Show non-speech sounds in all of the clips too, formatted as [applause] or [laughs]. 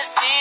honesty.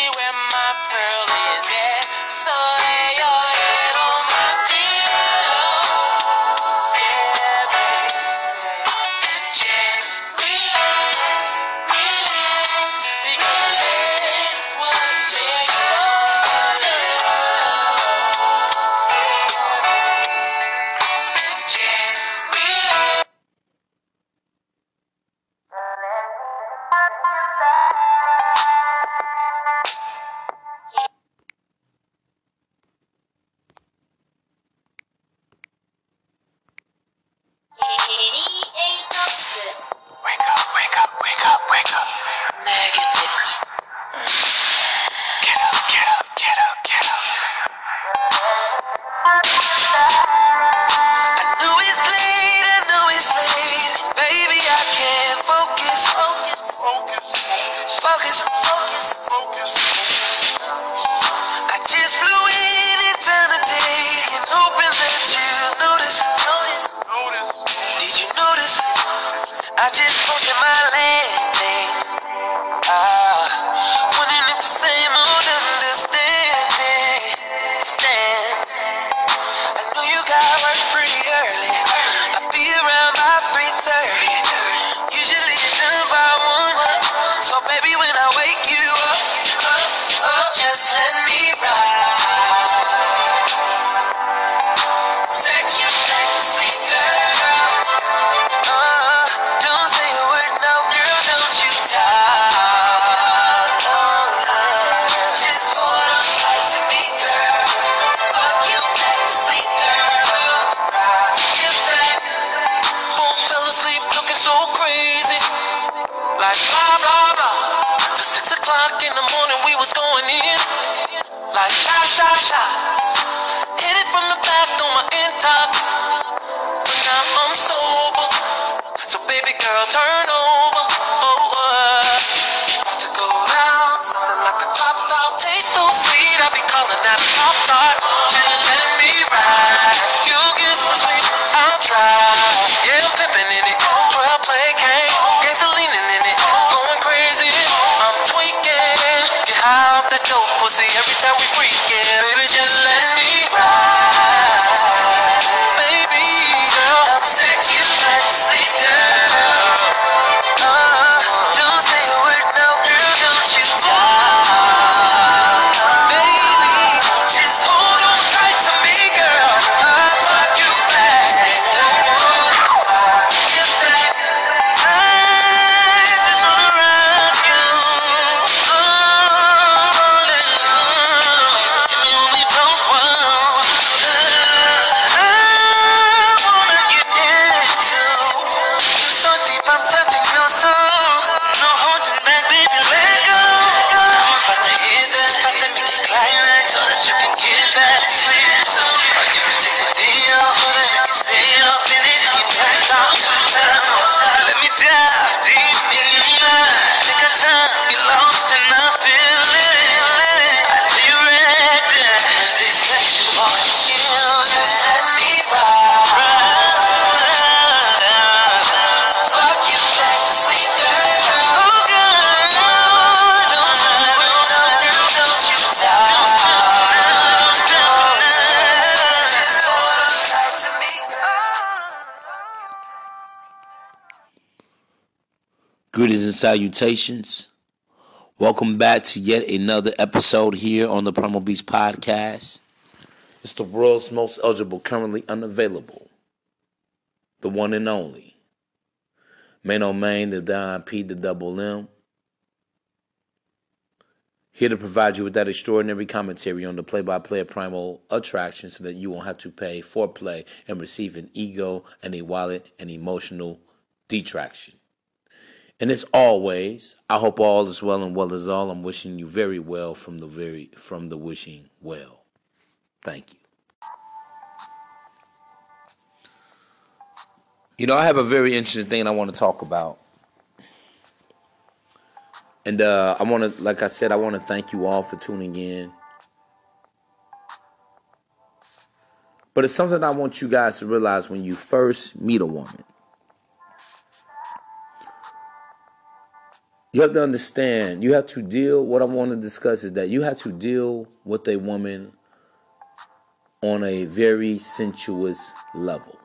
Baby girl, turn over. Oh, uh. To go down, something like a pop dog. Tastes so sweet, I'll be calling that pop tart. Just let me ride. You get some sleep, I'll drive. Yeah, I'm pimping in it. 12 play cane, gangsta leaning in it. Going crazy, I'm tweaking. Get high off that dope pussy every time we. Greetings and salutations. Welcome back to yet another episode here on the Primal Beast Podcast. It's the world's most eligible, currently unavailable, the one and only. Main on oh, main, the Don P, the double M. Here to provide you with that extraordinary commentary on the play by play Primal Attraction so that you won't have to pay for play and receive an ego and a wallet and emotional detraction. And as always, I hope all is well and well is all. I'm wishing you very well from the very from the wishing well. Thank you. You know, I have a very interesting thing I want to talk about. And uh, I want to, like I said, I want to thank you all for tuning in. But it's something I want you guys to realize when you first meet a woman. You have to understand, you have to deal, what I want to discuss is that you have to deal with a woman on a very sensuous level.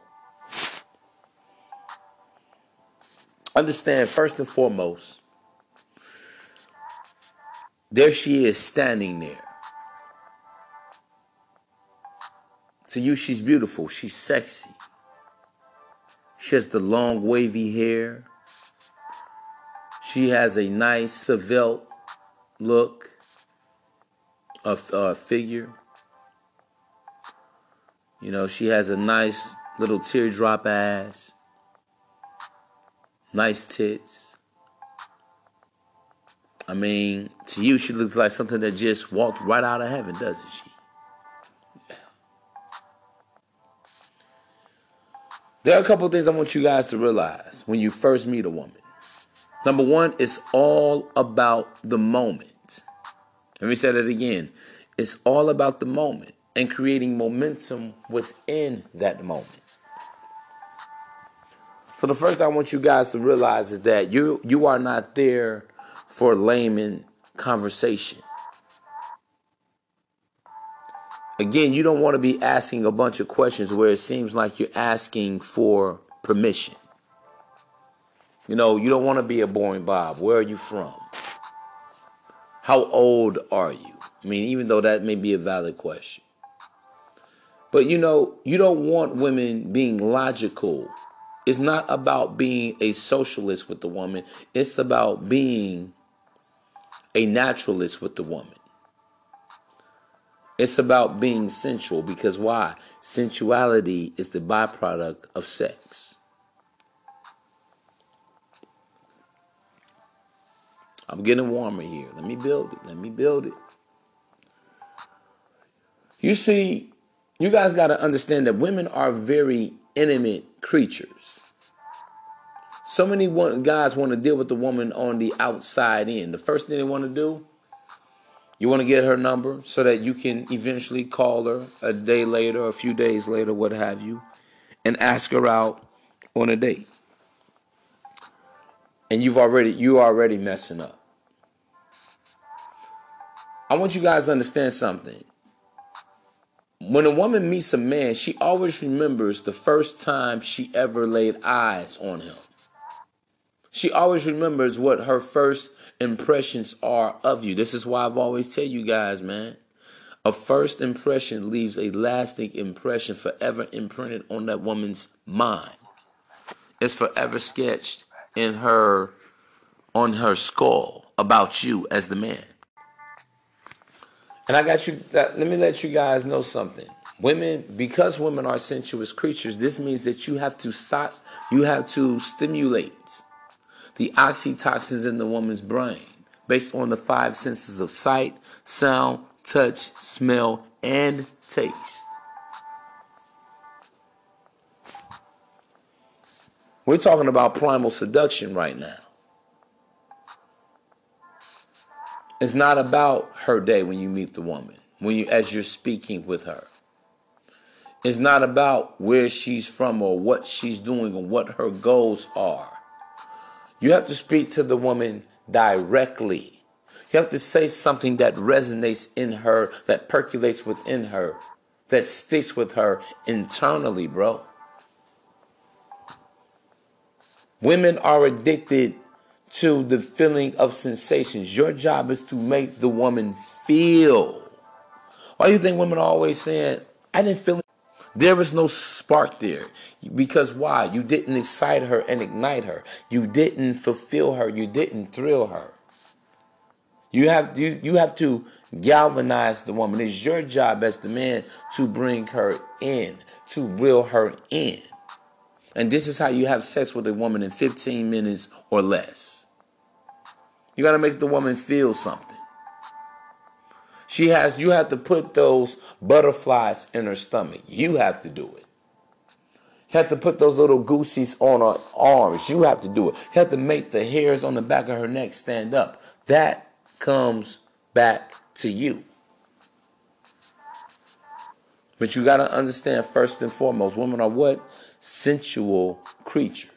Understand, first and foremost, there she is standing there. To you, she's beautiful. She's sexy. She has the long, wavy hair. She has a nice, svelte look of uh, figure. You know, she has a nice little teardrop ass, nice tits. I mean, to you, she looks like something that just walked right out of heaven, doesn't she? There are a couple things I want you guys to realize when you first meet a woman. Number one, it's all about the moment. Let me say that again. It's all about the moment and creating momentum within that moment. So the first I want you guys to realize is that you you are not there for layman conversation. Again, you don't want to be asking a bunch of questions where it seems like you're asking for permission. You know, you don't want to be a boring Bob. Where are you from? How old are you? I mean, even though that may be a valid question. But you know, you don't want women being logical. It's not about being a socialist with the woman, it's about being a naturalist with the woman. It's about being sensual because why? Sensuality is the byproduct of sex. I'm getting warmer here. Let me build it. Let me build it. You see, you guys got to understand that women are very intimate creatures. So many guys want to deal with the woman on the outside in. The first thing they want to do, you want to get her number so that you can eventually call her a day later, a few days later, what have you, and ask her out on a date. And you've already you already messing up. I want you guys to understand something. When a woman meets a man, she always remembers the first time she ever laid eyes on him. She always remembers what her first impressions are of you. This is why I've always tell you guys, man. A first impression leaves a lasting impression forever imprinted on that woman's mind. It's forever sketched in her on her skull about you as the man. And I got you uh, let me let you guys know something. Women, because women are sensuous creatures, this means that you have to stop, you have to stimulate the oxytocins in the woman's brain based on the five senses of sight, sound, touch, smell, and taste. We're talking about primal seduction right now. It's not about her day when you meet the woman, when you as you're speaking with her. It's not about where she's from or what she's doing or what her goals are. You have to speak to the woman directly. You have to say something that resonates in her, that percolates within her, that sticks with her internally, bro. Women are addicted to the feeling of sensations. Your job is to make the woman feel. Why do you think women are always saying, I didn't feel it. There was no spark there. Because why? You didn't excite her and ignite her. You didn't fulfill her. You didn't thrill her. You have you, you have to galvanize the woman. It's your job as the man to bring her in, to reel her in. And this is how you have sex with a woman in 15 minutes or less. You got to make the woman feel something. She has you have to put those butterflies in her stomach. You have to do it. You have to put those little goosies on her arms. You have to do it. You have to make the hairs on the back of her neck stand up. That comes back to you. But you got to understand first and foremost, women are what? Sensual creatures.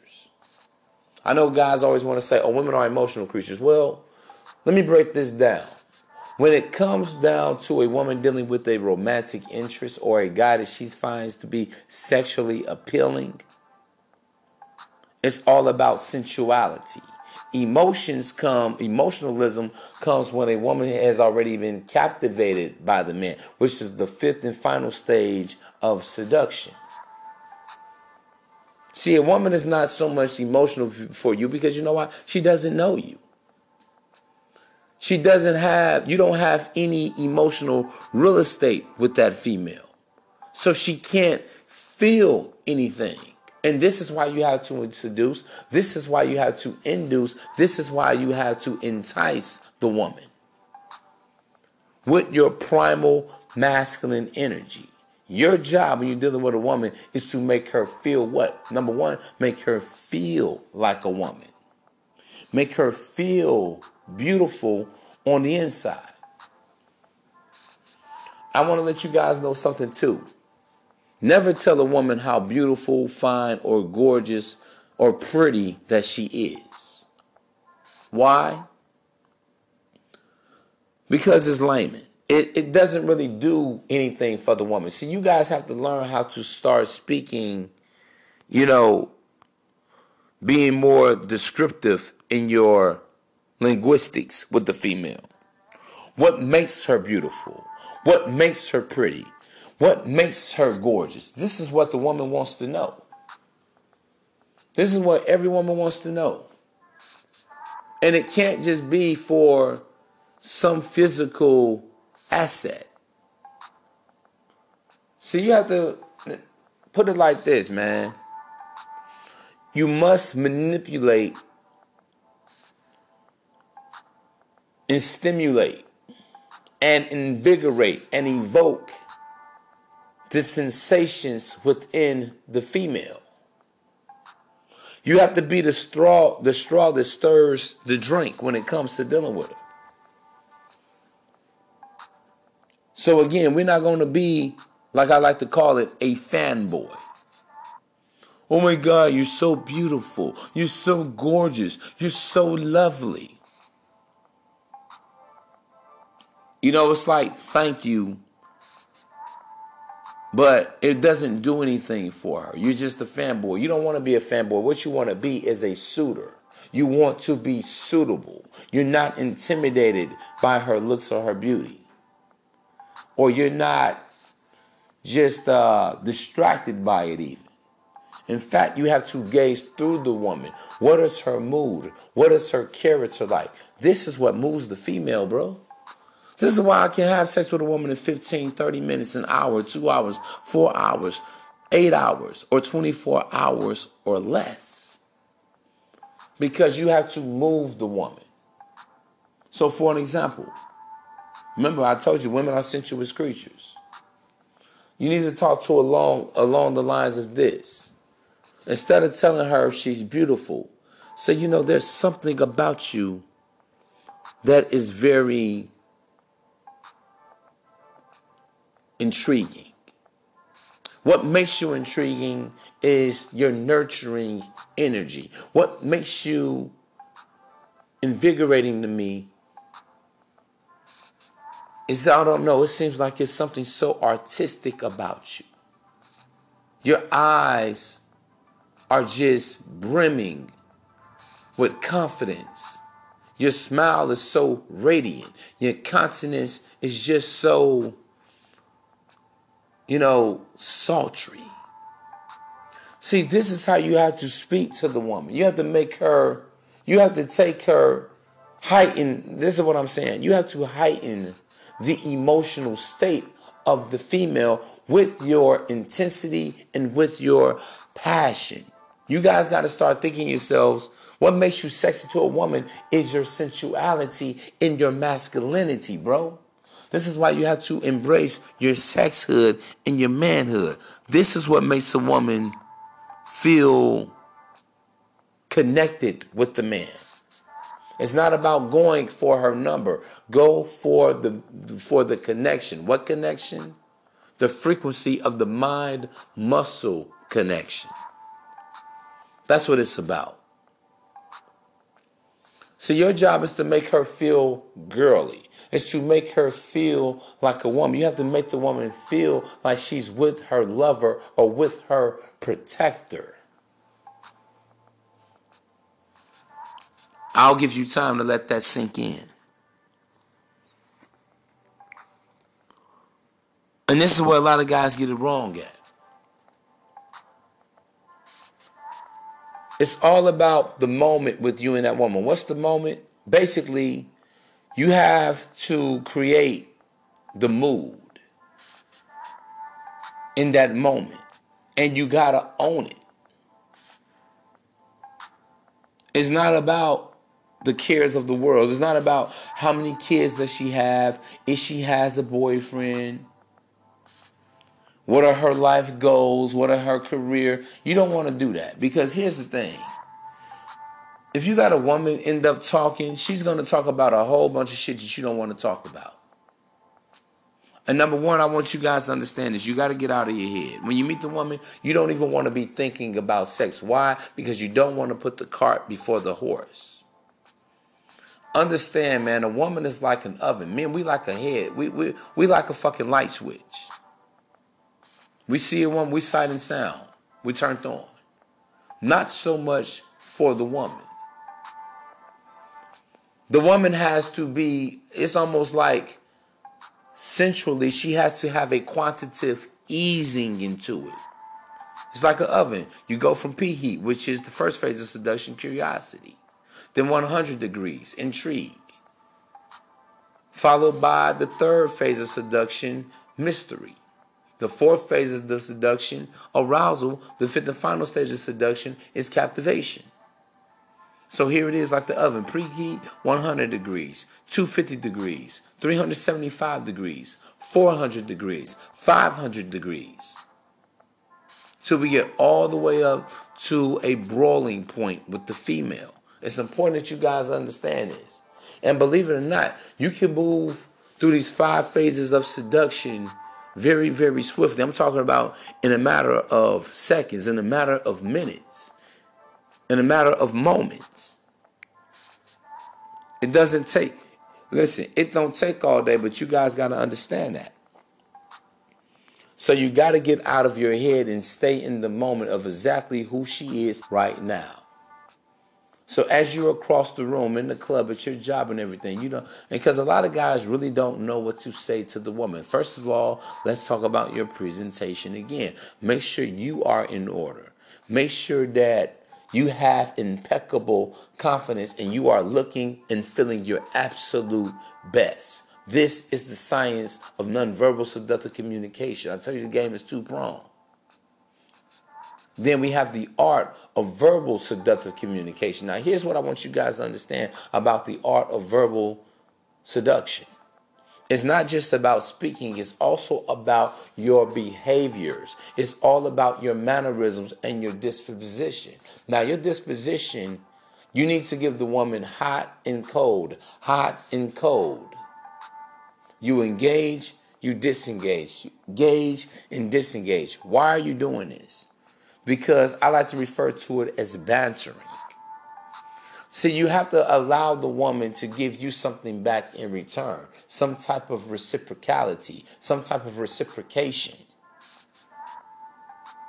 I know guys always want to say, oh, women are emotional creatures. Well, let me break this down. When it comes down to a woman dealing with a romantic interest or a guy that she finds to be sexually appealing, it's all about sensuality. Emotions come, emotionalism comes when a woman has already been captivated by the man, which is the fifth and final stage of seduction. See, a woman is not so much emotional for you because you know why? She doesn't know you. She doesn't have, you don't have any emotional real estate with that female. So she can't feel anything. And this is why you have to seduce. This is why you have to induce. This is why you have to entice the woman with your primal masculine energy. Your job when you're dealing with a woman is to make her feel what? Number one, make her feel like a woman. Make her feel beautiful on the inside. I want to let you guys know something too. Never tell a woman how beautiful, fine, or gorgeous or pretty that she is. Why? Because it's layman. It, it doesn't really do anything for the woman. See, you guys have to learn how to start speaking, you know, being more descriptive in your linguistics with the female. What makes her beautiful? What makes her pretty? What makes her gorgeous? This is what the woman wants to know. This is what every woman wants to know. And it can't just be for some physical asset. See, you have to put it like this, man. You must manipulate and stimulate and invigorate and evoke the sensations within the female. You have to be the straw, the straw that stirs the drink when it comes to dealing with her. So again, we're not going to be like I like to call it a fanboy. Oh my God, you're so beautiful. You're so gorgeous. You're so lovely. You know, it's like, thank you but it doesn't do anything for her. You're just a fanboy. You don't want to be a fanboy. What you want to be is a suitor. You want to be suitable. You're not intimidated by her looks or her beauty. Or you're not just uh, distracted by it, even. In fact, you have to gaze through the woman. What is her mood? What is her character like? This is what moves the female, bro. This is why I can have sex with a woman in 15, 30 minutes, an hour, two hours, four hours, eight hours, or 24 hours or less. Because you have to move the woman. So, for an example, remember I told you women are sensuous creatures. You need to talk to her along along the lines of this. Instead of telling her she's beautiful, say, you know, there's something about you that is very intriguing. What makes you intriguing is your nurturing energy. What makes you invigorating to me is I don't know, it seems like it's something so artistic about you. Your eyes are just brimming with confidence. Your smile is so radiant. Your countenance is just so you know, sultry. See, this is how you have to speak to the woman. You have to make her, you have to take her, heighten. This is what I'm saying. You have to heighten the emotional state of the female with your intensity and with your passion. You guys got to start thinking yourselves what makes you sexy to a woman is your sensuality and your masculinity, bro. This is why you have to embrace your sexhood and your manhood. This is what makes a woman feel connected with the man. It's not about going for her number. Go for the for the connection. What connection? The frequency of the mind muscle connection. That's what it's about. So your job is to make her feel girly. It's to make her feel like a woman. You have to make the woman feel like she's with her lover or with her protector. I'll give you time to let that sink in. And this is where a lot of guys get it wrong at. It's all about the moment with you and that woman. What's the moment? Basically, you have to create the mood in that moment, and you got to own it. It's not about the cares of the world. It's not about how many kids does she have, if she has a boyfriend, what are her life goals, what are her career. You don't want to do that because here's the thing. If you got a woman end up talking, she's going to talk about a whole bunch of shit that you don't want to talk about. And number one, I want you guys to understand this. You got to get out of your head. When you meet the woman, you don't even want to be thinking about sex. Why? Because you don't want to put the cart before the horse. Understand, man, a woman is like an oven. Men, we like a head. We, we, we like a fucking light switch. We see a woman, we sight and sound. We turned on. Not so much for the woman. The woman has to be, it's almost like centrally, she has to have a quantitative easing into it. It's like an oven. You go from P heat, which is the first phase of seduction, curiosity. Then 100 degrees, intrigue. Followed by the third phase of seduction, mystery. The fourth phase of the seduction, arousal. The fifth and final stage of seduction is captivation. So here it is like the oven, preheat 100 degrees, 250 degrees, 375 degrees, 400 degrees, 500 degrees. Till we get all the way up to a brawling point with the female. It's important that you guys understand this. And believe it or not, you can move through these five phases of seduction very, very swiftly. I'm talking about in a matter of seconds, in a matter of minutes, in a matter of moments. It doesn't take, listen, it don't take all day, but you guys got to understand that. So you got to get out of your head and stay in the moment of exactly who she is right now. So as you're across the room in the club at your job and everything, you know, because a lot of guys really don't know what to say to the woman. First of all, let's talk about your presentation again. Make sure you are in order. Make sure that you have impeccable confidence and you are looking and feeling your absolute best. This is the science of nonverbal seductive communication. I tell you, the game is two pronged. Then we have the art of verbal seductive communication. Now, here's what I want you guys to understand about the art of verbal seduction. It's not just about speaking, it's also about your behaviors. It's all about your mannerisms and your disposition. Now, your disposition, you need to give the woman hot and cold, hot and cold. You engage, you disengage, you engage and disengage. Why are you doing this? Because I like to refer to it as bantering. See, you have to allow the woman to give you something back in return, some type of reciprocality, some type of reciprocation.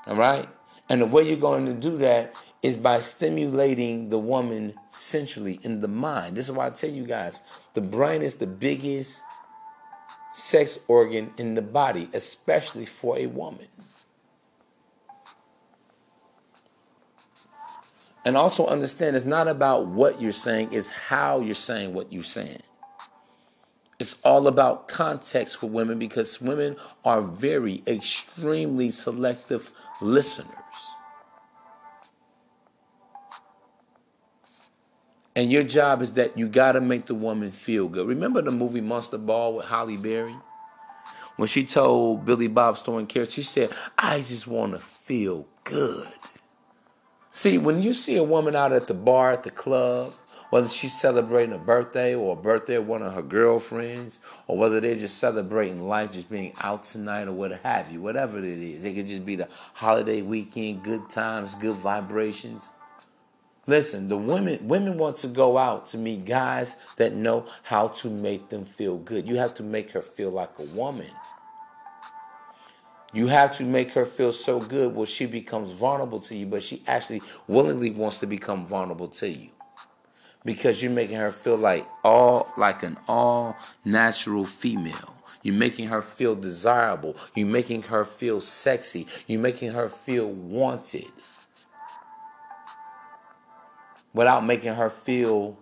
All right? And the way you're going to do that is by stimulating the woman centrally in the mind. This is why I tell you guys the brain is the biggest sex organ in the body, especially for a woman. And also understand it's not about what you're saying, it's how you're saying what you're saying. It's all about context for women because women are very extremely selective listeners. And your job is that you got to make the woman feel good. Remember the movie Monster Ball with Halle Berry? When she told Billy Bob Thornton character, she said, I just want to feel good. See, when you see a woman out at the bar, at the club, whether she's celebrating a birthday or a birthday of one of her girlfriends, or whether they're just celebrating life, just being out tonight or what have you, whatever it is. It could just be the holiday weekend, good times, good vibrations. Listen, the women women want to go out to meet guys that know how to make them feel good. You have to make her feel like a woman. You have to make her feel so good where she becomes vulnerable to you, but she actually willingly wants to become vulnerable to you. Because you're making her feel like all like an all natural female. You're making her feel desirable. You're making her feel sexy. You're making her feel wanted without making her feel,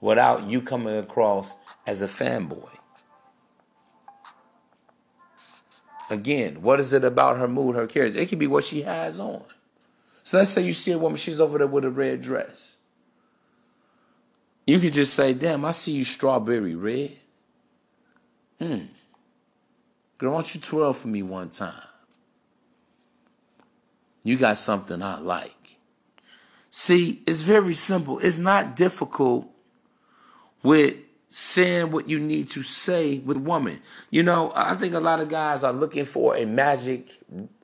without you coming across as a fanboy. Again, what is it about her mood, her character? It could be what she has on. So let's say you see a woman, she's over there with a red dress. You could just say, damn, I see you strawberry red. Hmm. Girl, why don't you twirl for me one time? You got something I like. See, it's very simple. It's not difficult with saying what you need to say with woman. You know, I think a lot of guys are looking for a magic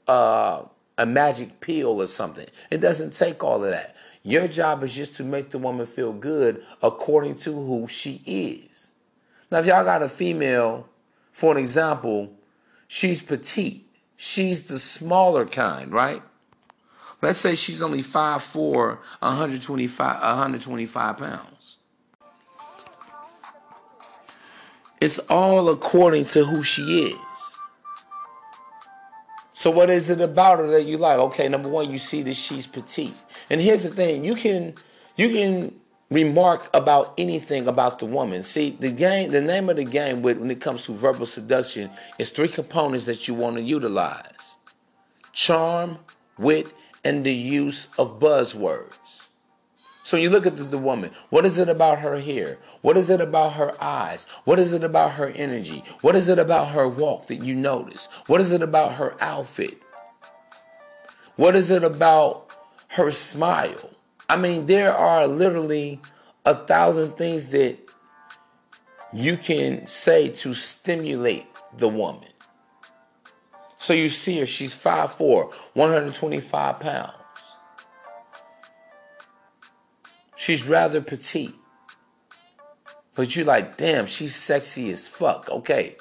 uh a magic pill or something. It doesn't take all of that. Your job is just to make the woman feel good according to who she is. Now, if y'all got a female, for an example, she's petite. She's the smaller kind, right? Let's say she's only 5'4, 125, 125 pounds. It's all according to who she is. So what is it about her that you like? Okay, number one, you see that she's petite. And here's the thing, you can you can remark about anything about the woman. See, the game, the name of the game with when it comes to verbal seduction is three components that you want to utilize. Charm, wit, and the use of buzzwords. So you look at the, the, woman. What is it about her hair? What is it about her eyes? What is it about her energy? What is it about her walk that you notice? What is it about her outfit? What is it about her smile? I mean, there are literally a thousand things that you can say to stimulate the woman. So you see her, she's 5'4, 125 pounds. She's rather petite. But you like, damn, she's sexy as fuck. Okay.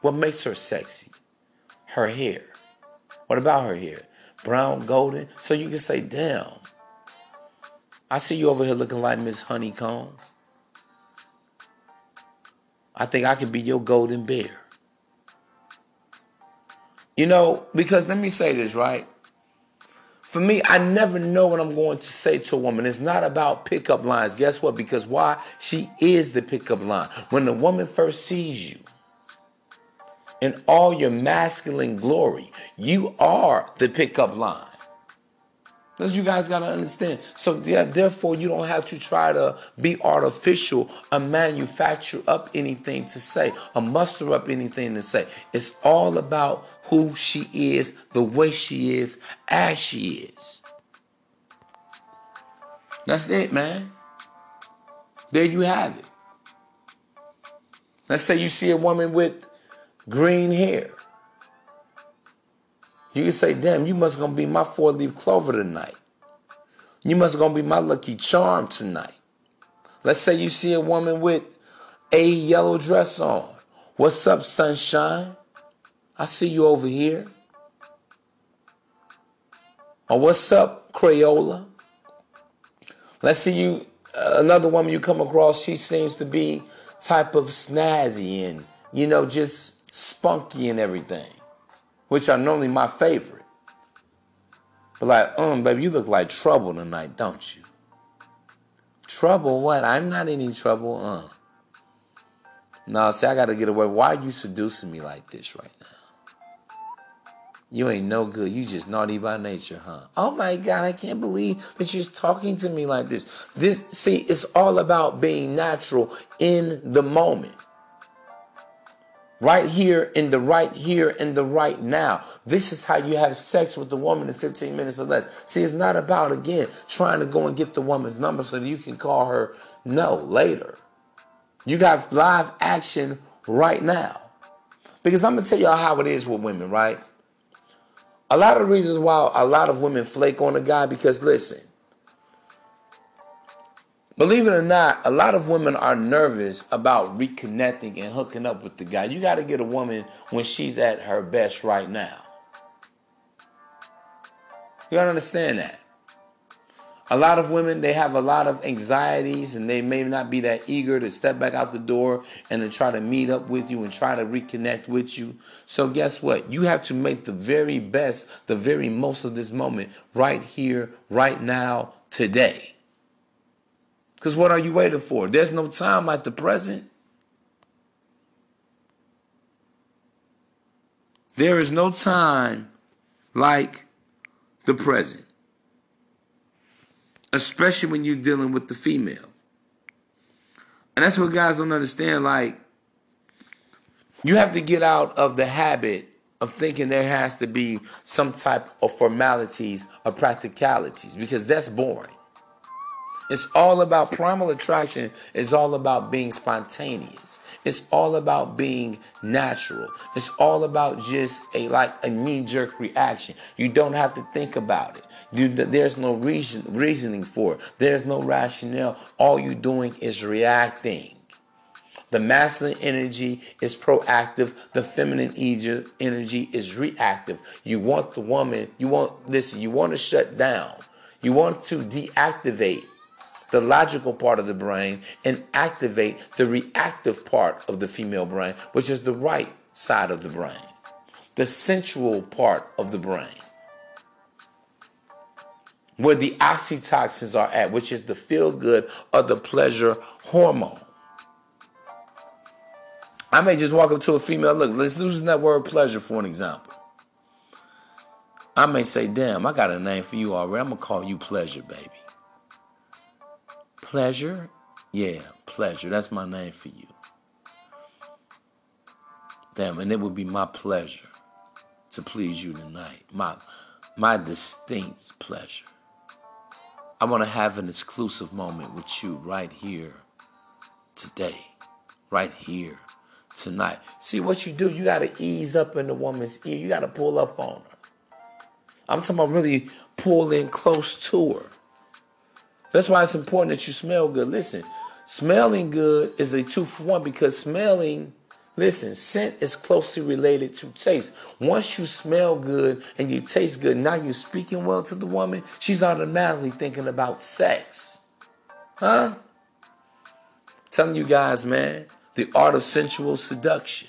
What makes her sexy? Her hair. What about her hair? Brown, golden. So you can say, damn. I see you over here looking like Miss Honeycomb. I think I could be your golden bear. You know, because let me say this, right? For me, I never know what I'm going to say to a woman. It's not about pickup lines. Guess what? Because why? She is the pickup line. When the woman first sees you in all your masculine glory, you are the pickup line. That's you guys gotta understand. So yeah, therefore you don't have to try to be artificial or manufacture up anything to say or muster up anything to say. It's all about who she is, the way she is, as she is. That's it, man. There you have it. Let's say you see a woman with green hair. You can say, damn, you must gonna be my four-leaf clover tonight. You must gonna be my lucky charm tonight. Let's say you see a woman with a yellow dress on. What's up, sunshine? I see you over here. Or what's up, Crayola? Let's see you, uh, another woman you come across, she seems to be type of snazzy and, you know, just spunky and everything, which are normally my favorite. But like, um, baby, you look like trouble tonight, don't you? Trouble? What? I'm not any trouble, uh. No, see, I gotta get away. Why are you seducing me like this right now? You ain't no good. You just naughty by nature, huh? Oh my God, I can't believe that you're talking to me like this. This, see, it's all about being natural in the moment. Right here, in the right here, in the right now. This is how you have sex with the woman in 15 minutes or less. See, it's not about, again, trying to go and get the woman's number so that you can call her no later. You got live action right now. Because I'm going to tell y'all how it is with women, right? A lot of reasons why a lot of women flake on a guy because listen, believe it or not, a lot of women are nervous about reconnecting and hooking up with the guy. You got to get a woman when she's at her best right now. You got to understand that a lot of women they have a lot of anxieties and they may not be that eager to step back out the door and to try to meet up with you and try to reconnect with you so guess what you have to make the very best the very most of this moment right here right now today because what are you waiting for there's no time like the present there is no time like the present especially when you're dealing with the female. And that's what guys don't understand. Like, you have to get out of the habit of thinking there has to be some type of formalities or practicalities because that's boring. It's all about primal attraction, it's all about being spontaneous. It's all about being natural. It's all about just a like a knee-jerk reaction. You don't have to think about it. You, there's no reason reasoning for it. There's no rationale. All you're doing is reacting. The masculine energy is proactive. The feminine energy is reactive. You want the woman, you want, listen, you want to shut down. You want to deactivate the logical part of the brain and activate the reactive part of the female brain, which is the right side of the brain, the sensual part of the brain where the oxytocins are at, which is the feel good or the pleasure hormone. I may just walk up to a female, look, let's use that word pleasure for an example. I may say, damn, I got a name for you already. I'm going to call you pleasure, baby. Pleasure? Yeah, pleasure. That's my name for you. Damn, and it would be my pleasure to please you tonight. My my distinct pleasure. I want to have an exclusive moment with you right here, today, right here, tonight. See what you do, you got to ease up in the woman's ear. You got to pull up on her. I'm talking about really pull in close to her. That's why it's important that you smell good. Listen, smelling good is a two for one because smelling Listen, scent is closely related to taste. Once you smell good and you taste good, now you're speaking well to the woman, she's automatically thinking about sex. Huh? telling you guys, man, the art of sensual seduction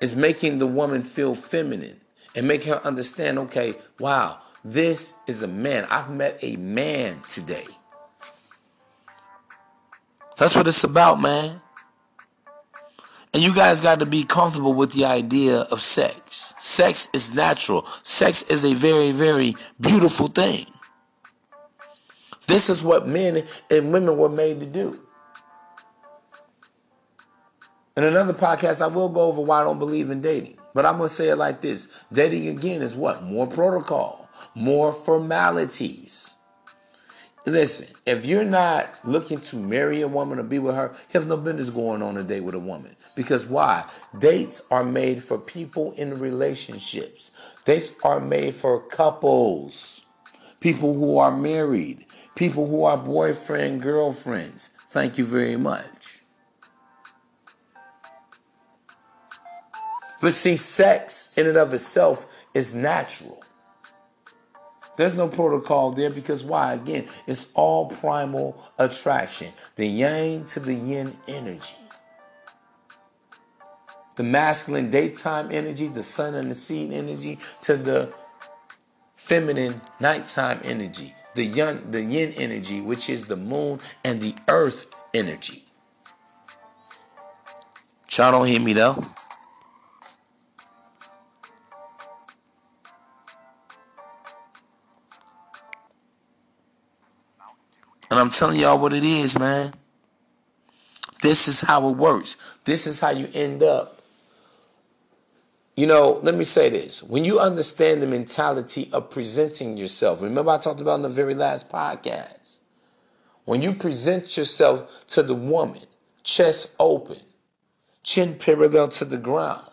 is making the woman feel feminine and make her understand, okay, wow, this is a man. I've met a man today. That's what it's about, man. And you guys got to be comfortable with the idea of sex. Sex is natural. Sex is a very, very beautiful thing. This is what men and women were made to do. In another podcast, I will go over why I don't believe in dating. But I'm going to say it like this dating again is what? More protocol, more formalities. Listen, if you're not looking to marry a woman or be with her, you have no business going on a date with a woman. Because why? Dates are made for people in relationships. Dates are made for couples, people who are married, people who are boyfriend, girlfriends. Thank you very much. But see, sex in and of itself is natural. There's no protocol there because why? Again, it's all primal attraction. The yang to the yin energy. the masculine daytime energy, the sun and the seed energy, to the feminine nighttime energy, the yin, the yin energy, which is the moon and the earth energy. Y'all don't hear me though. And I'm telling y'all what it is, man. This is how it works. This is how you end up. You know, let me say this. When you understand the mentality of presenting yourself, remember I talked about in the very last podcast. When you present yourself to the woman, chest open, chin parallel to the ground,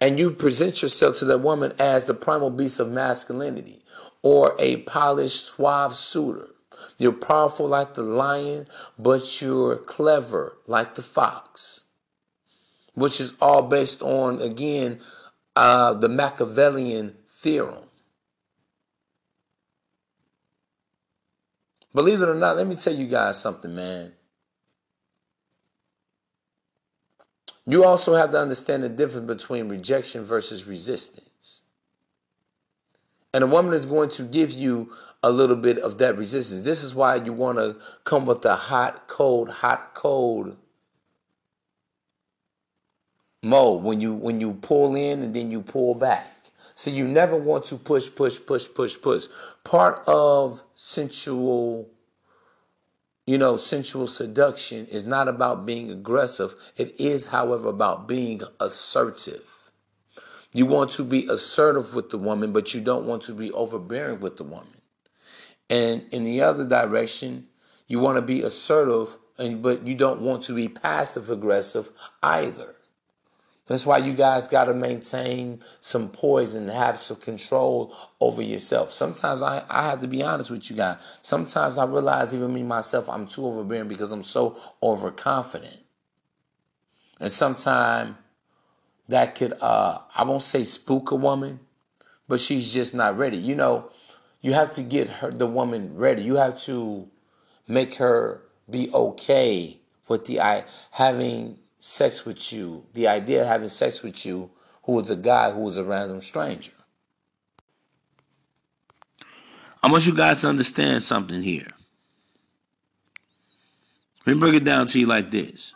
and you present yourself to that woman as the primal beast of masculinity or a polished, suave suitor, you're powerful like the lion, but you're clever like the fox, which is all based on, again, uh, the Machiavellian theorem. Believe it or not, let me tell you guys something, man. You also have to understand the difference between rejection versus resistance. And a woman is going to give you a little bit of that resistance. This is why you want to come with the hot, cold, hot, cold mode when you when you pull in and then you pull back. So you never want to push, push, push, push, push. Part of sensual, you know, sensual seduction is not about being aggressive. It is, however, about being assertive. You want to be assertive with the woman, but you don't want to be overbearing with the woman. And in the other direction, you want to be assertive, and but you don't want to be passive aggressive either. That's why you guys got to maintain some poise and have some control over yourself. Sometimes I, I have to be honest with you guys. Sometimes I realize, even me myself, I'm too overbearing because I'm so overconfident. And sometimes that could, uh, I won't say spook a woman, but she's just not ready. You know, you have to get her the woman ready. You have to make her be okay with the I having sex with you. The idea of having sex with you, who is a guy who is a random stranger. I want you guys to understand something here. Let me break it down to you like this.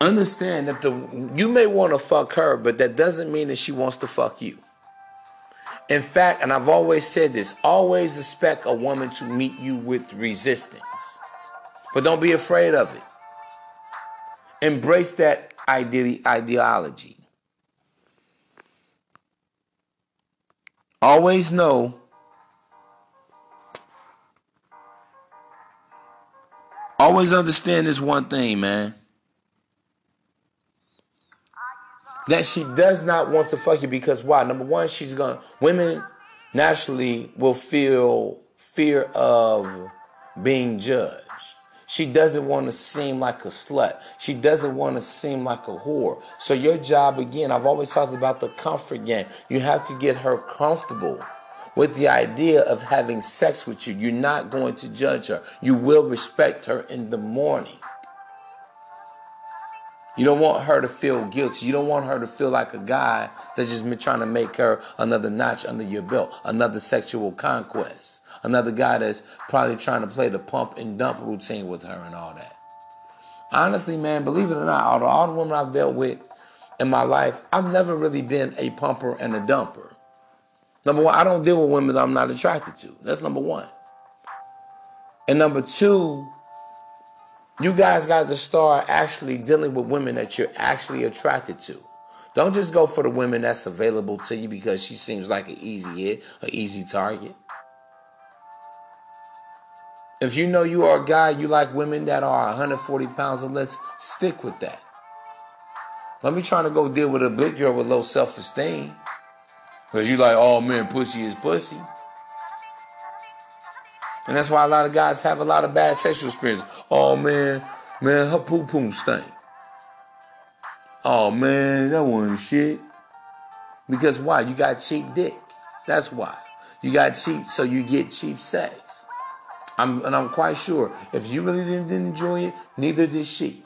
Understand that the you may want to fuck her, but that doesn't mean that she wants to fuck you. In fact, and I've always said this, always expect a woman to meet you with resistance. But don't be afraid of it. Embrace that ide- ideology. Always know Always understand this one thing, man. That she does not want to fuck you because why? Number one, she's gonna women naturally will feel fear of being judged. She doesn't want to seem like a slut. She doesn't want to seem like a whore. So your job again, I've always talked about the comfort game. You have to get her comfortable with the idea of having sex with you. You're not going to judge her. You will respect her in the morning. You don't want her to feel guilty. You don't want her to feel like a guy that's just been trying to make her another notch under your belt, another sexual conquest, another guy that's probably trying to play the pump and dump routine with her and all that. Honestly, man, believe it or not, out of all the women I've dealt with in my life, I've never really been a pumper and a dumper. Number one, I don't deal with women that I'm not attracted to. That's number one. And number two, you guys got to start actually dealing with women that you're actually attracted to. Don't just go for the women that's available to you because she seems like an easy hit, an easy target. If you know you are a guy, you like women that are 140 pounds or less, stick with that. Let me trying to go deal with a big girl with low self esteem. Because you like, oh man, pussy is pussy. And that's why a lot of guys have a lot of bad sexual experiences. Oh man, man, her poo poo stink. Oh man, that wasn't shit. Because why? You got cheap dick. That's why. You got cheap, so you get cheap sex. I'm, and I'm quite sure if you really didn't, didn't enjoy it, neither did she.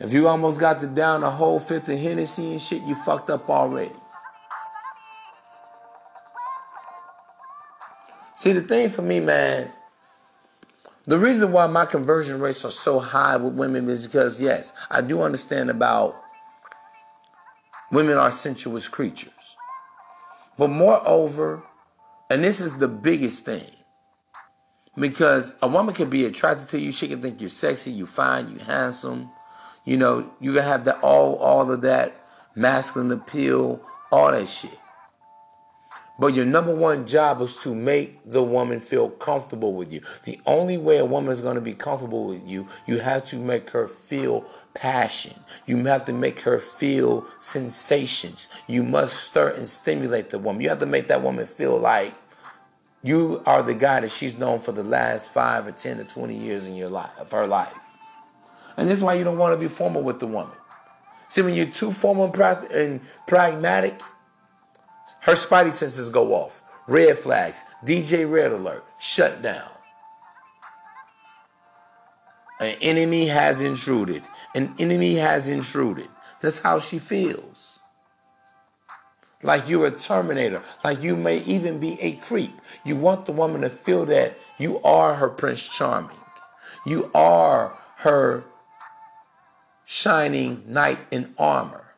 If you almost got to down a whole fifth of Hennessy and shit, you fucked up already. See, the thing for me, man, the reason why my conversion rates are so high with women is because, yes, I do understand about women are sensuous creatures. But moreover, and this is the biggest thing, because a woman can be attracted to you, she can think you're sexy, you're fine, you handsome, you know, you can have that all all of that masculine appeal, all that shit. But your number one job is to make the woman feel comfortable with you. The only way a woman is going to be comfortable with you, you have to make her feel passion. You have to make her feel sensations. You must stir and stimulate the woman. You have to make that woman feel like you are the guy that she's known for the last five or 10 or 20 years in your life, of her life. And this is why you don't want to be formal with the woman. See, when you're too formal and pragmatic, her spidey senses go off. Red flags, DJ red alert, shut down. An enemy has intruded. An enemy has intruded. That's how she feels. Like you're a terminator. Like you may even be a creep. You want the woman to feel that you are her Prince Charming. You are her shining knight in armor.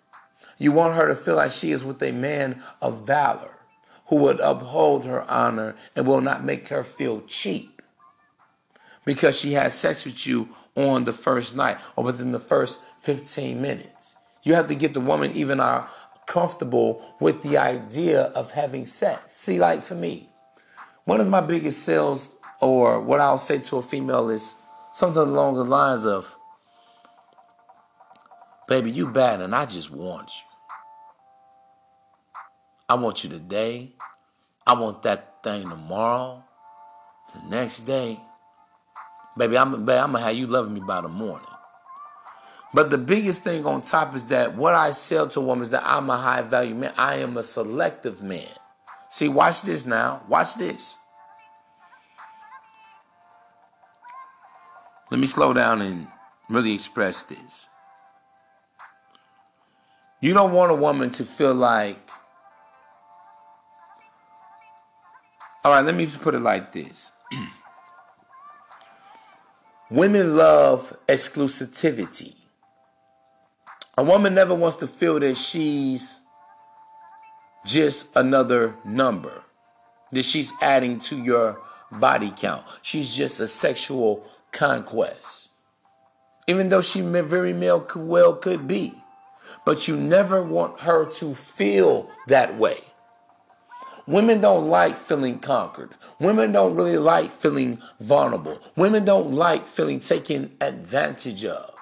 You want her to feel like she is with a man of valor who would uphold her honor and will not make her feel cheap because she had sex with you on the first night or within the first 15 minutes. You have to get the woman even are comfortable with the idea of having sex. See, like for me, one of my biggest sales, or what I'll say to a female, is something along the lines of, Baby, you bad and I just want you. I want you today. I want that thing tomorrow. The next day. Baby, I'm, I'm gonna have you loving me by the morning. But the biggest thing on top is that what I sell to women is that I'm a high value man. I am a selective man. See, watch this now. Watch this. Let me slow down and really express this. You don't want a woman to feel like, all right, let me just put it like this. [clears throat] Women love exclusivity. A woman never wants to feel that she's just another number, that she's adding to your body count. She's just a sexual conquest. Even though she very well could be but you never want her to feel that way. Women don't like feeling conquered. Women don't really like feeling vulnerable. Women don't like feeling taken advantage of.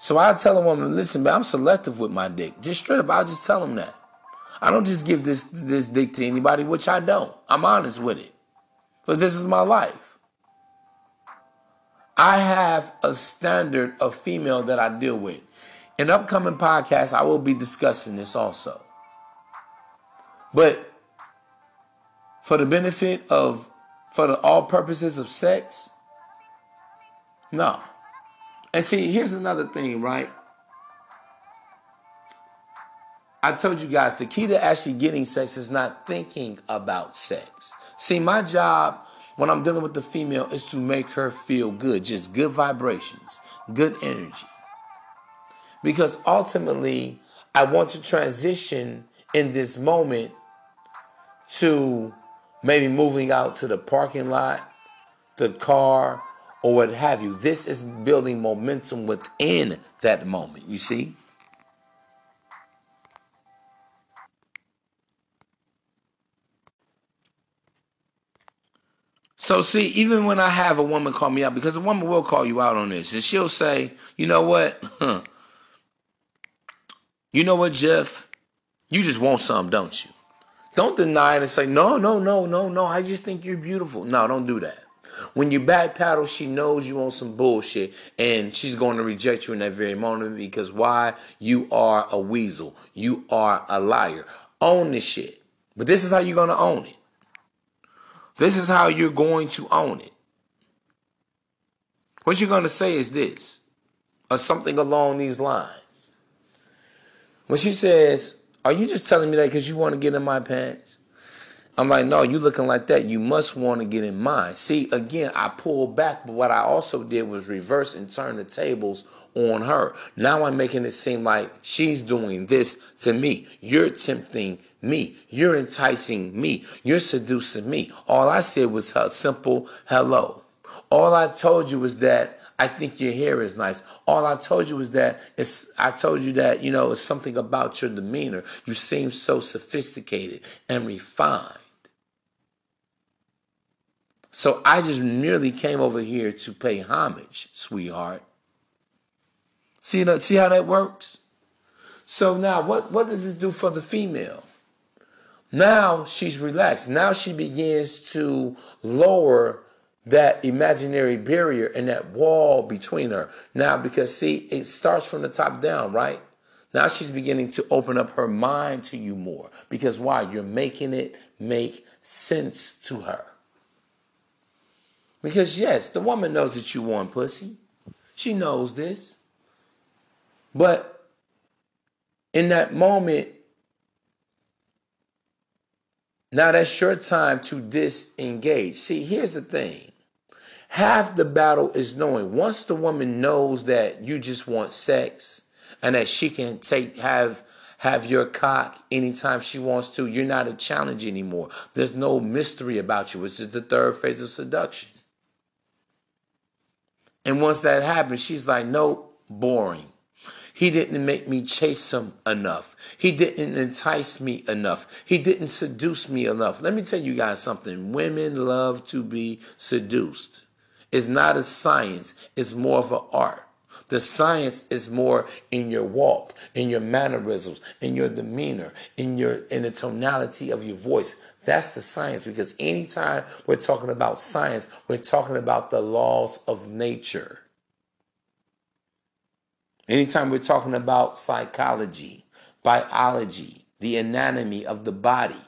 So I tell a woman, listen, man, I'm selective with my dick. Just straight up, I'll just tell them that. I don't just give this this dick to anybody, which I don't. I'm honest with it. But this is my life. I have a standard of female that I deal with. In upcoming podcasts, I will be discussing this also. But for the benefit of, for the all purposes of sex, no. And see, here's another thing, right? I told you guys the key to actually getting sex is not thinking about sex. See, my job when I'm dealing with the female is to make her feel good, just good vibrations, good energy because ultimately I want to transition in this moment to maybe moving out to the parking lot, the car, or what have you. This is building momentum within that moment, you see? So see, even when I have a woman call me out, because a woman will call you out on this, and she'll say, you know what? [laughs] You know what, Jeff? You just want something, don't you? Don't deny it and say, no, no, no, no, no. I just think you're beautiful. No, don't do that. When you back paddle, she knows you want some bullshit and she's going to reject you in that very moment because why? You are a weasel. You are a liar. Own this shit. But this is how you're going to own it. This is how you're going to own it. What you're going to say is this or something along these lines. When she says, Are you just telling me that because you want to get in my pants? I'm like, no, you looking like that. You must want to get in mine. See, again, I pulled back, but what I also did was reverse and turn the tables on her. Now I'm making it seem like she's doing this to me. You're tempting me. You're enticing me. You're seducing me. All I said was a simple hello. All I told you was that I think your hair is nice. All I told you is that it's, I told you that, you know, it's something about your demeanor. You seem so sophisticated and refined. So I just merely came over here to pay homage, sweetheart. See, see how that works? So now, what, what does this do for the female? Now she's relaxed. Now she begins to lower that imaginary barrier and that wall between her. Now, because see, it starts from the top down, right? Now she's beginning to open up her mind to you more. Because why? You're making it make sense to her. Because yes, the woman knows that you want pussy. She knows this. But in that moment, now that's your time to disengage. See, here's the thing. Half the battle is knowing. Once the woman knows that you just want sex and that she can take have have your cock anytime she wants to, you're not a challenge anymore. There's no mystery about you, which is the third phase of seduction. And once that happens, she's like, nope, boring. He didn't make me chase him enough. He didn't entice me enough. He didn't seduce me enough. Let me tell you guys something. Women love to be seduced. It's not a science, it's more of an art. The science is more in your walk, in your mannerisms, in your demeanor, in your in the tonality of your voice. That's the science because anytime we're talking about science, we're talking about the laws of nature. Anytime we're talking about psychology, biology, the anatomy of the body,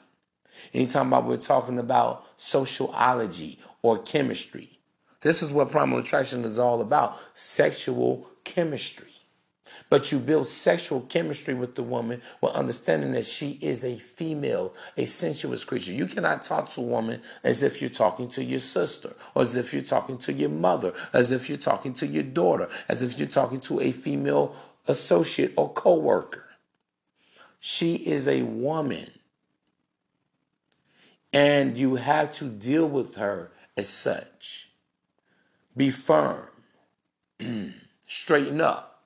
anytime we're talking about sociology or chemistry, this is what primal attraction is all about sexual chemistry. But you build sexual chemistry with the woman while understanding that she is a female, a sensuous creature. You cannot talk to a woman as if you're talking to your sister, or as if you're talking to your mother, as if you're talking to your daughter, as if you're talking to a female associate or co-worker. She is a woman. And you have to deal with her as such. Be firm. Straighten up.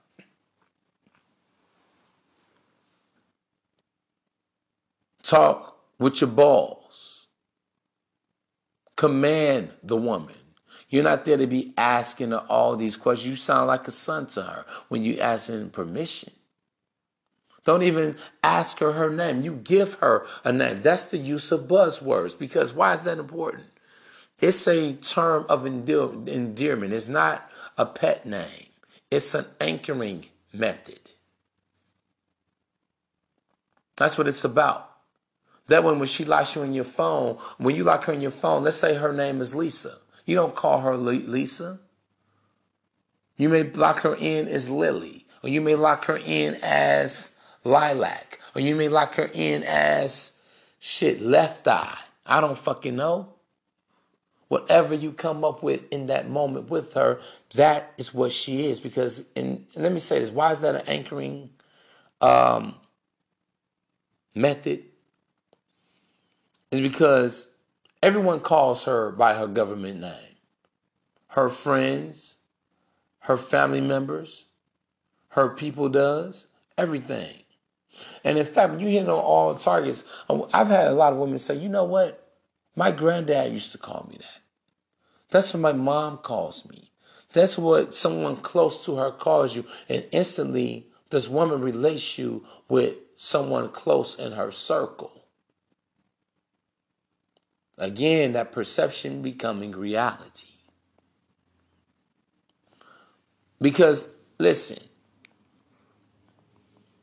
Talk with your balls. Command the woman. You're not there to be asking her all these questions. You sound like a son to her when you asking permission. Don't even ask her her name. You give her a name. That's the use of buzzwords because why is that important? It's a term of endearment. It's not a pet name. It's an anchoring method. That's what it's about. That one, when she locks you in your phone, when you lock her in your phone, let's say her name is Lisa. You don't call her Lisa. You may lock her in as Lily, or you may lock her in as Lilac, or you may lock her in as shit, Left Eye. I don't fucking know. Whatever you come up with in that moment with her, that is what she is. Because, in, let me say this why is that an anchoring um, method? Is because everyone calls her by her government name. Her friends, her family members, her people does, everything. And in fact, when you hit on all targets, I've had a lot of women say, you know what? My granddad used to call me that. That's what my mom calls me. That's what someone close to her calls you. And instantly, this woman relates you with someone close in her circle. Again, that perception becoming reality. Because, listen,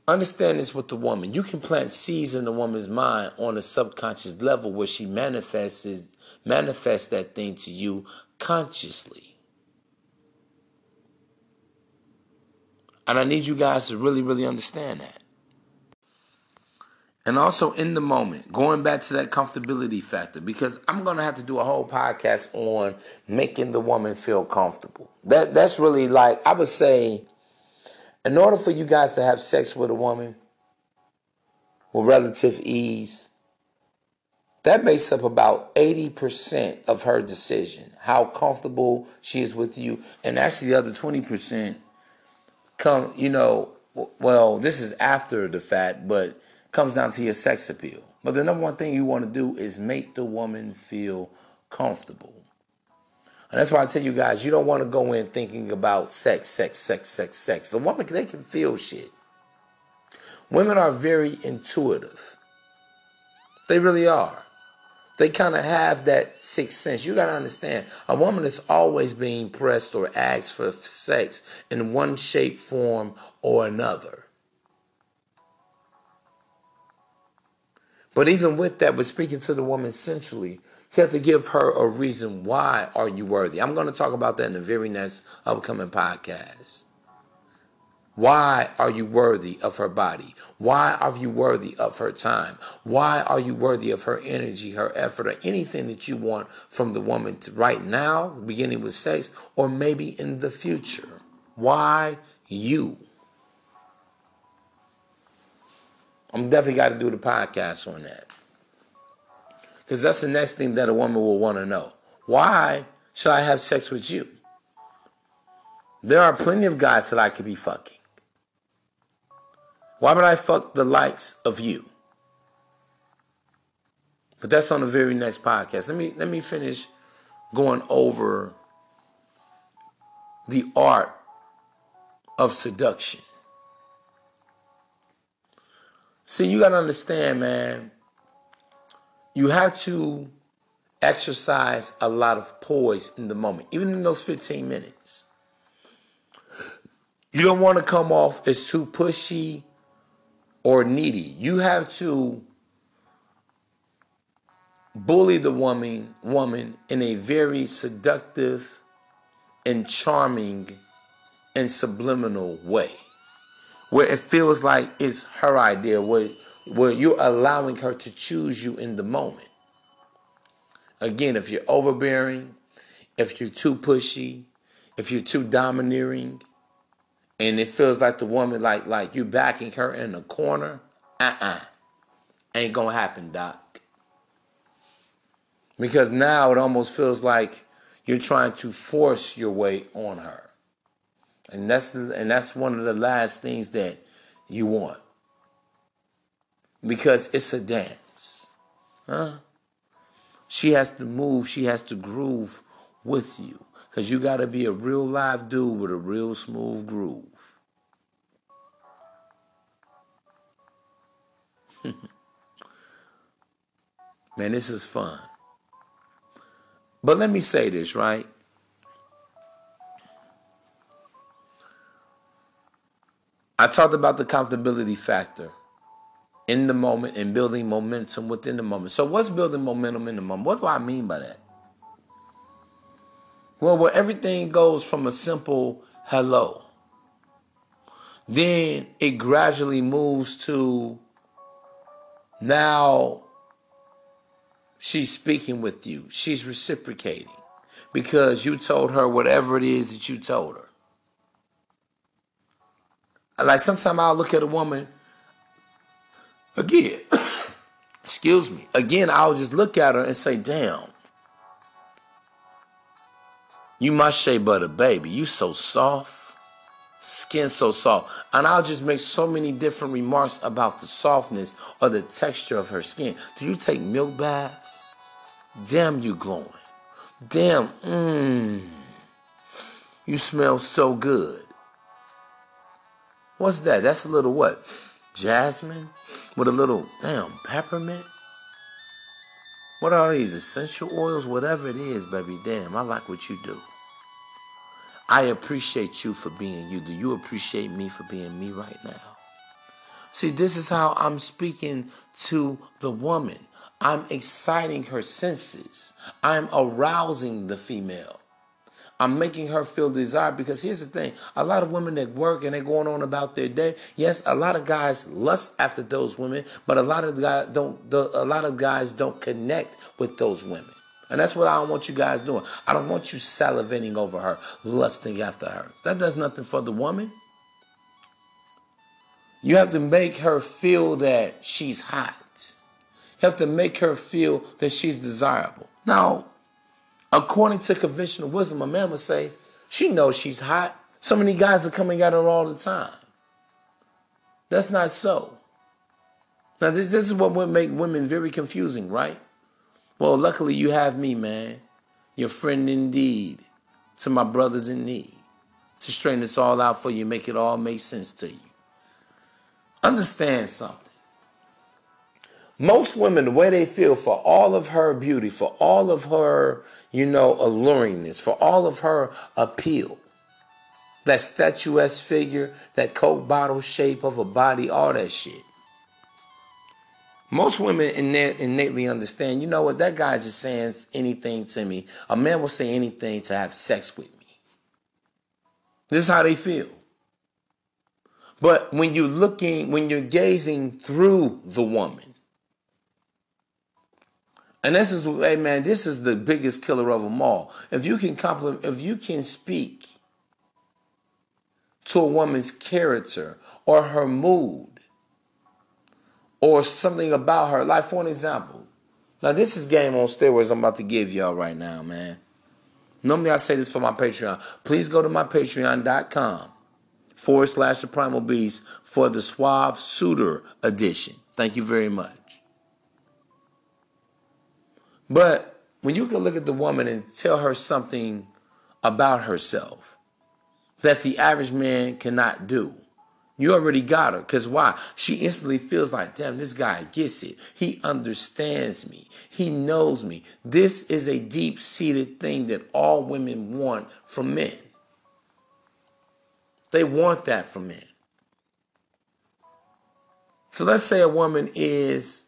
understand this with the woman. You can plant seeds in the woman's mind on a subconscious level where she manifests manifests that thing to you consciously. And I need you guys to really, really understand that. And also in the moment, going back to that comfortability factor, because I'm gonna have to do a whole podcast on making the woman feel comfortable. That that's really like I would say, in order for you guys to have sex with a woman with relative ease, that makes up about 80% of her decision, how comfortable she is with you. And actually, the other 20% come, you know, well, this is after the fact, but comes down to your sex appeal. But the number one thing you want to do is make the woman feel comfortable. And that's why I tell you guys, you don't want to go in thinking about sex, sex, sex, sex, sex. The woman, they can feel shit. Women are very intuitive. They really are they kind of have that sixth sense. You got to understand, a woman is always being pressed or asked for sex in one shape, form, or another. But even with that, but speaking to the woman centrally, you have to give her a reason why are you worthy. I'm going to talk about that in the very next upcoming podcast. Why are you worthy of her body? Why are you worthy of her time? Why are you worthy of her energy, her effort, or anything that you want from the woman right now, beginning with sex, or maybe in the future? Why you? I'm definitely got to do the podcast on that. Because that's the next thing that a woman will want to know. Why should I have sex with you? There are plenty of guys that I could be fucking. Why would I fuck the likes of you? But that's on the very next podcast. Let me let me finish going over the art of seduction. See, you got to understand, man. You have to exercise a lot of poise in the moment, even in those 15 minutes. You don't want to come off as too pushy or needy. You have to bully the woman woman in a very seductive and charming and subliminal way. Where it feels like it's her idea, where where you're allowing her to choose you in the moment. Again, if you're overbearing, if you're too pushy, if you're too domineering, and it feels like the woman like like you backing her in a corner, uh-uh. Ain't gonna happen, Doc. Because now it almost feels like you're trying to force your way on her. And that's the, and that's one of the last things that you want. Because it's a dance. Huh? She has to move, she has to groove with you. Because you got to be a real live dude with a real smooth groove. [laughs] Man, this is fun. But let me say this, right? I talked about the accountability factor in the moment and building momentum within the moment. So, what's building momentum in the moment? What do I mean by that? Well, where everything goes from a simple hello, then it gradually moves to now she's speaking with you, she's reciprocating because you told her whatever it is that you told her. Like sometimes I'll look at a woman again, [coughs] excuse me, again, I'll just look at her and say, damn you my shea butter baby. You so soft. Skin so soft. And I'll just make so many different remarks about the softness or the texture of her skin. Do you take milk baths? Damn, you glowing. Damn, mmm. You smell so good. What's that? That's a little what? Jasmine? With a little, damn, peppermint? What are these essential oils? Whatever it is, baby, damn, I like what you do. I appreciate you for being you. Do you appreciate me for being me right now? See, this is how I'm speaking to the woman. I'm exciting her senses. I'm arousing the female. I'm making her feel desired because here's the thing: a lot of women that work and they're going on about their day. Yes, a lot of guys lust after those women, but a lot of guys don't. A lot of guys don't connect with those women, and that's what I don't want you guys doing. I don't want you salivating over her, lusting after her. That does nothing for the woman. You have to make her feel that she's hot. You have to make her feel that she's desirable. Now, According to conventional wisdom, a man would say, she knows she's hot. So many guys are coming at her all the time. That's not so. Now, this, this is what would make women very confusing, right? Well, luckily you have me, man. Your friend indeed. To my brothers in need. To straighten this all out for you, make it all make sense to you. Understand something. Most women, the way they feel for all of her beauty, for all of her, you know, alluringness, for all of her appeal, that statuesque figure, that coke bottle shape of a body, all that shit. Most women innately understand, you know what, that guy just saying anything to me. A man will say anything to have sex with me. This is how they feel. But when you're looking, when you're gazing through the woman, and this is, hey man, this is the biggest killer of them all. If you can compliment, if you can speak to a woman's character or her mood or something about her, like for an example, now this is game on steroids I'm about to give y'all right now, man. Normally I say this for my Patreon. Please go to my patreon.com forward slash the primal beast for the suave suitor edition. Thank you very much. But when you can look at the woman and tell her something about herself that the average man cannot do, you already got her. Because why? She instantly feels like, damn, this guy gets it. He understands me. He knows me. This is a deep seated thing that all women want from men. They want that from men. So let's say a woman is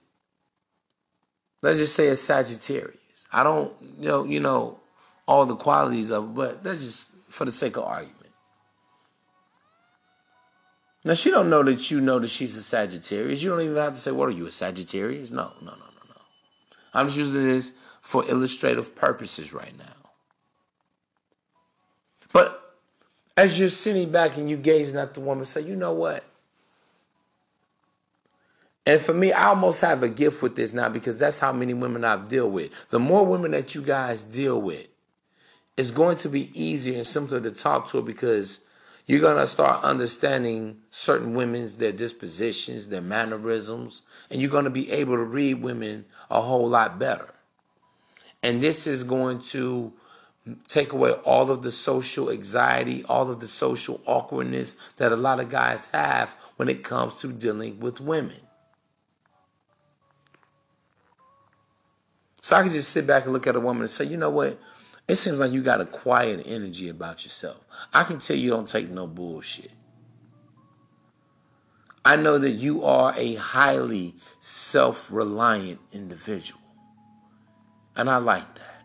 Let's just say a Sagittarius. I don't you know you know all the qualities of but that's just for the sake of argument. Now she don't know that you know that she's a Sagittarius. You don't even have to say, "What are you, a Sagittarius?" No, no, no, no, no. I'm just using this for illustrative purposes right now. But as you're sitting back and you gazing at the woman, say, "You know what? And for me, I almost have a gift with this now because that's how many women I've dealt with. The more women that you guys deal with, it's going to be easier and simpler to talk to because you're going to start understanding certain women's their dispositions, their mannerisms, and you're going to be able to read women a whole lot better. And this is going to take away all of the social anxiety, all of the social awkwardness that a lot of guys have when it comes to dealing with women. So I can just sit back and look at a woman and say, you know what? It seems like you got a quiet energy about yourself. I can tell you don't take no bullshit. I know that you are a highly self reliant individual. And I like that.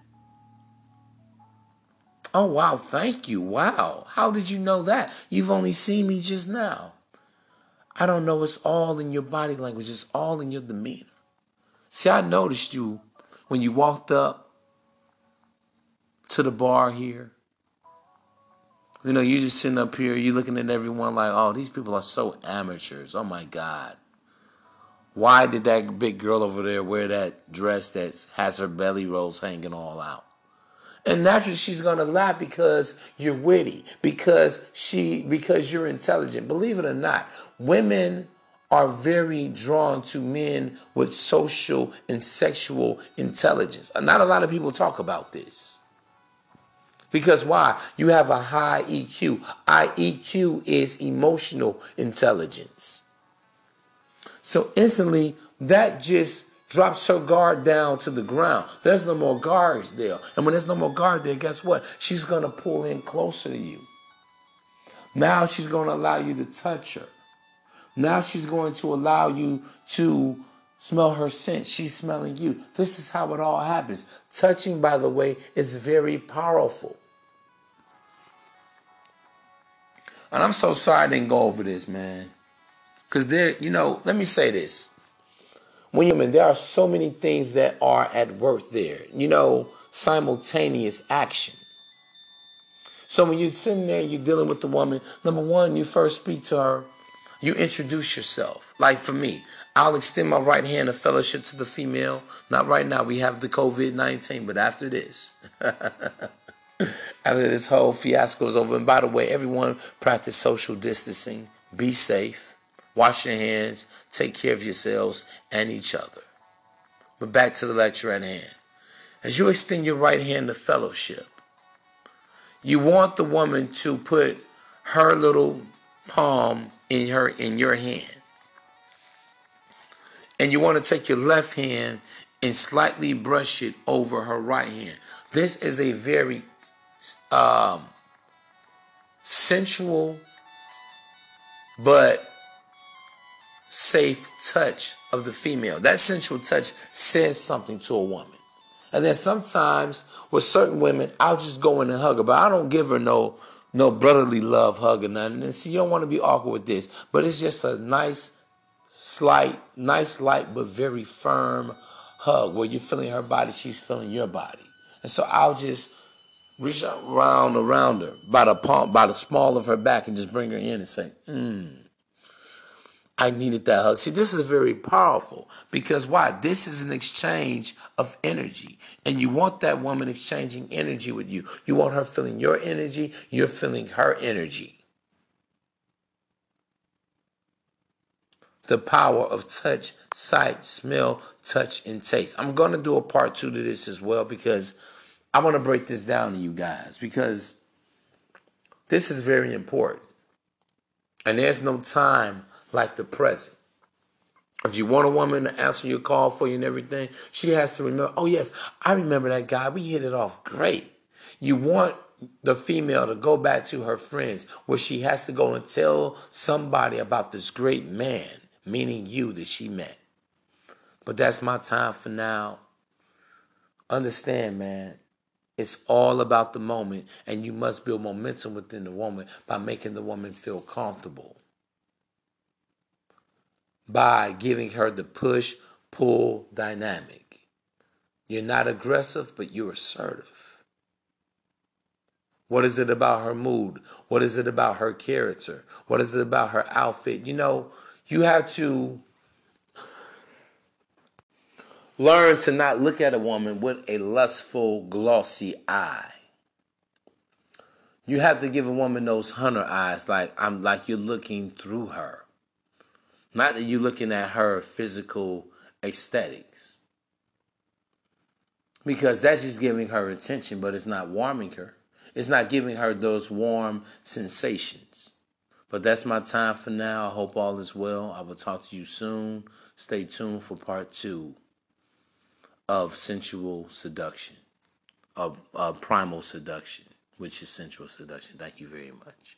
Oh, wow. Thank you. Wow. How did you know that? You've only seen me just now. I don't know. It's all in your body language, it's all in your demeanor. See, I noticed you when you walked up to the bar here, you know, you just sitting up here, you looking at everyone like, oh, these people are so amateurs. Oh my God. Why did that big girl over there wear that dress that has her belly rolls hanging all out? And naturally she's gonna laugh because you're witty, because she because you're intelligent. Believe it or not, women are very drawn to men with social and sexual intelligence. Not a lot of people talk about this. Because why? You have a high EQ. IEQ is emotional intelligence. So instantly, that just drops her guard down to the ground. There's no more guards there. And when there's no more guard there, guess what? She's going to pull in closer to you. Now she's going to allow you to touch her. Now she's going to allow you to smell her scent. She's smelling you. This is how it all happens. Touching, by the way, is very powerful. And I'm so sorry I didn't go over this, man. Because there, you know, let me say this. When you're, there are so many things that are at work there. You know, simultaneous action. So when you're sitting there, you're dealing with the woman. Number one, you first speak to her. You introduce yourself. Like for me, I'll extend my right hand of fellowship to the female. Not right now. We have the COVID 19, but after this. [laughs] after this whole fiasco is over. And by the way, everyone practice social distancing. Be safe. Wash your hands. Take care of yourselves and each other. But back to the lecture at hand. As you extend your right hand to fellowship, you want the woman to put her little palm in her in your hand. And you want to take your left hand and slightly brush it over her right hand. This is a very um, sensual but safe touch of the female. That sensual touch says something to a woman. And then sometimes with certain women, I'll just go in and hug her, but I don't give her no no brotherly love hug or nothing. And see, you don't want to be awkward with this, but it's just a nice, slight, nice, light, but very firm hug where you're feeling her body, she's feeling your body. And so I'll just reach around around her by the palm, by the small of her back, and just bring her in and say, "Hmm." I needed that hug. See, this is very powerful because why? This is an exchange of energy. And you want that woman exchanging energy with you. You want her feeling your energy, you're feeling her energy. The power of touch, sight, smell, touch, and taste. I'm going to do a part two to this as well because I want to break this down to you guys because this is very important. And there's no time like the present. If you want a woman to answer your call for you and everything, she has to remember, oh, yes, I remember that guy. We hit it off great. You want the female to go back to her friends where she has to go and tell somebody about this great man, meaning you that she met. But that's my time for now. Understand, man. It's all about the moment, and you must build momentum within the woman by making the woman feel comfortable by giving her the push pull dynamic. You're not aggressive, but you're assertive. What is it about her mood? What is it about her character? What is it about her outfit? You know, you have to learn to not look at a woman with a lustful, glossy eye. You have to give a woman those hunter eyes, like I'm like you're looking through her. Not that you're looking at her physical aesthetics. Because that's just giving her attention, but it's not warming her. It's not giving her those warm sensations. But that's my time for now. I hope all is well. I will talk to you soon. Stay tuned for part two of sensual seduction, of uh, primal seduction, which is sensual seduction. Thank you very much.